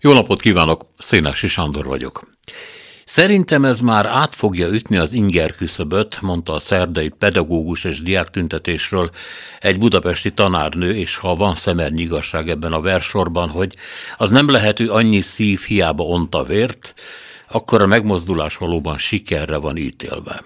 Jó napot kívánok, Szénási Sándor vagyok. Szerintem ez már át fogja ütni az inger küszöböt, mondta a szerdai pedagógus és diáktüntetésről egy budapesti tanárnő, és ha van szemernyi igazság ebben a versorban, hogy az nem lehet, hogy annyi szív hiába onta vért, akkor a megmozdulás valóban sikerre van ítélve.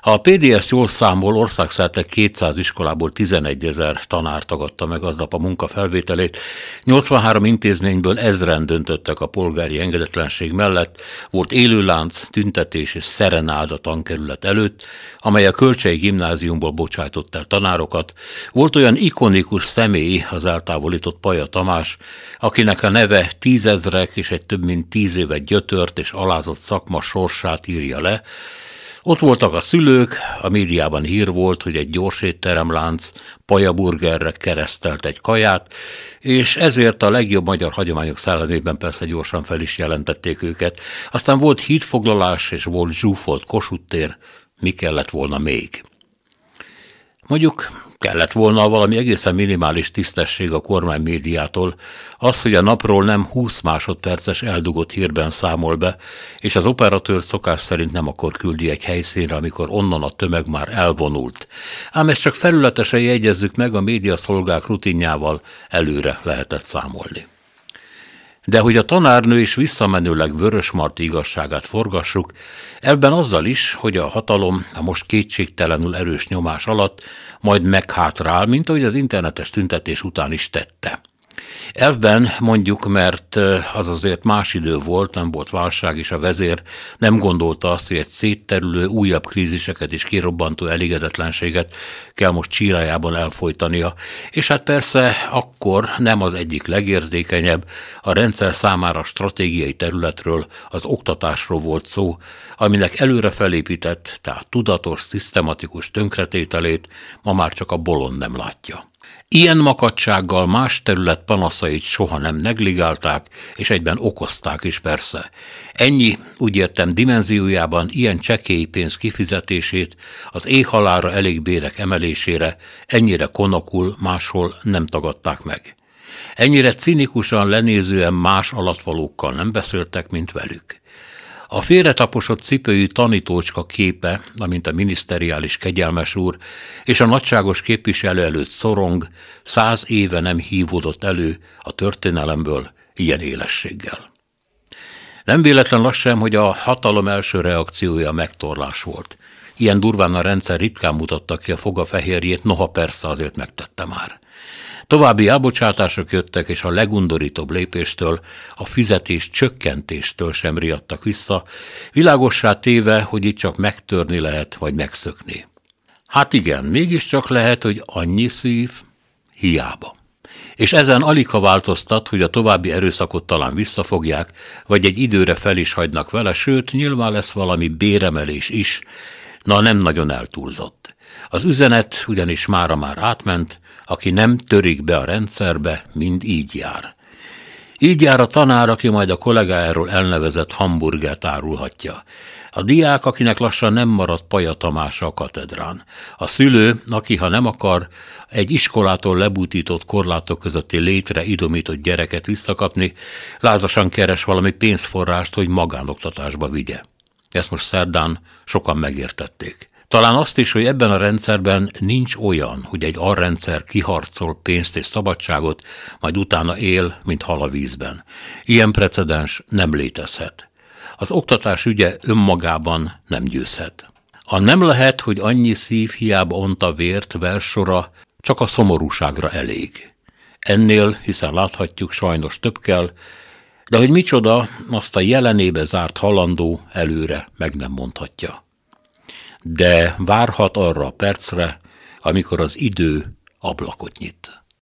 Ha a PDS jól számol, országszerte 200 iskolából 11 ezer tanár tagadta meg aznap a munkafelvételét. 83 intézményből ezren döntöttek a polgári engedetlenség mellett, volt élőlánc, tüntetés és szerenád a tankerület előtt, amely a Kölcsei Gimnáziumból bocsájtott el tanárokat. Volt olyan ikonikus személy, az eltávolított Paja Tamás, akinek a neve tízezrek és egy több mint tíz éve gyötört és alázott szakma sorsát írja le, ott voltak a szülők, a médiában hír volt, hogy egy gyors étteremlánc pajaburgerre keresztelt egy kaját, és ezért a legjobb magyar hagyományok szellemében persze gyorsan fel is jelentették őket. Aztán volt hídfoglalás, és volt zsúfolt kosuttér, mi kellett volna még. Mondjuk kellett volna valami egészen minimális tisztesség a kormány médiától, az, hogy a napról nem 20 másodperces eldugott hírben számol be, és az operatőr szokás szerint nem akkor küldi egy helyszínre, amikor onnan a tömeg már elvonult. Ám ezt csak felületesen jegyezzük meg, a médiaszolgák rutinjával előre lehetett számolni. De hogy a tanárnő is visszamenőleg Vörösmarty igazságát forgassuk, ebben azzal is, hogy a hatalom a most kétségtelenül erős nyomás alatt majd meghátrál, mint ahogy az internetes tüntetés után is tette. Elfben mondjuk, mert az azért más idő volt, nem volt válság, és a vezér nem gondolta azt, hogy egy szétterülő, újabb kríziseket és kirobbantó elégedetlenséget kell most csírájában elfolytania. És hát persze akkor nem az egyik legérzékenyebb, a rendszer számára stratégiai területről, az oktatásról volt szó, aminek előre felépített, tehát tudatos, szisztematikus tönkretételét ma már csak a bolond nem látja. Ilyen makadsággal más terület panaszait soha nem negligálták, és egyben okozták is persze. Ennyi, úgy értem, dimenziójában ilyen csekély pénz kifizetését, az éjhalára elég bérek emelésére, ennyire konokul máshol nem tagadták meg. Ennyire cinikusan lenézően más alatvalókkal nem beszéltek, mint velük. A félretaposott cipőjű tanítócska képe, amint a miniszteriális kegyelmes úr, és a nagyságos képviselő előtt szorong, száz éve nem hívódott elő a történelemből ilyen élességgel. Nem véletlen lassan, hogy a hatalom első reakciója megtorlás volt. Ilyen durván a rendszer ritkán mutatta ki a foga fehérjét, noha persze azért megtette már. További elbocsátások jöttek, és a legundorítóbb lépéstől, a fizetés csökkentéstől sem riadtak vissza, világossá téve, hogy itt csak megtörni lehet, vagy megszökni. Hát igen, mégiscsak lehet, hogy annyi szív hiába. És ezen alig ha változtat, hogy a további erőszakot talán visszafogják, vagy egy időre fel is hagynak vele, sőt, nyilván lesz valami béremelés is, na nem nagyon eltúlzott. Az üzenet ugyanis mára már átment, aki nem törik be a rendszerbe, mind így jár. Így jár a tanár, aki majd a kollégájáról elnevezett hamburgert árulhatja. A diák, akinek lassan nem maradt Paja Tamás a katedrán. A szülő, aki, ha nem akar, egy iskolától lebutított korlátok közötti létre idomított gyereket visszakapni, lázasan keres valami pénzforrást, hogy magánoktatásba vigye. Ezt most szerdán sokan megértették. Talán azt is, hogy ebben a rendszerben nincs olyan, hogy egy alrendszer kiharcol pénzt és szabadságot, majd utána él, mint hal a vízben. Ilyen precedens nem létezhet. Az oktatás ügye önmagában nem győzhet. A nem lehet, hogy annyi szív hiába onta vért versora, csak a szomorúságra elég. Ennél, hiszen láthatjuk, sajnos több kell, de hogy micsoda, azt a jelenébe zárt halandó előre meg nem mondhatja de várhat arra a percre, amikor az idő ablakot nyit.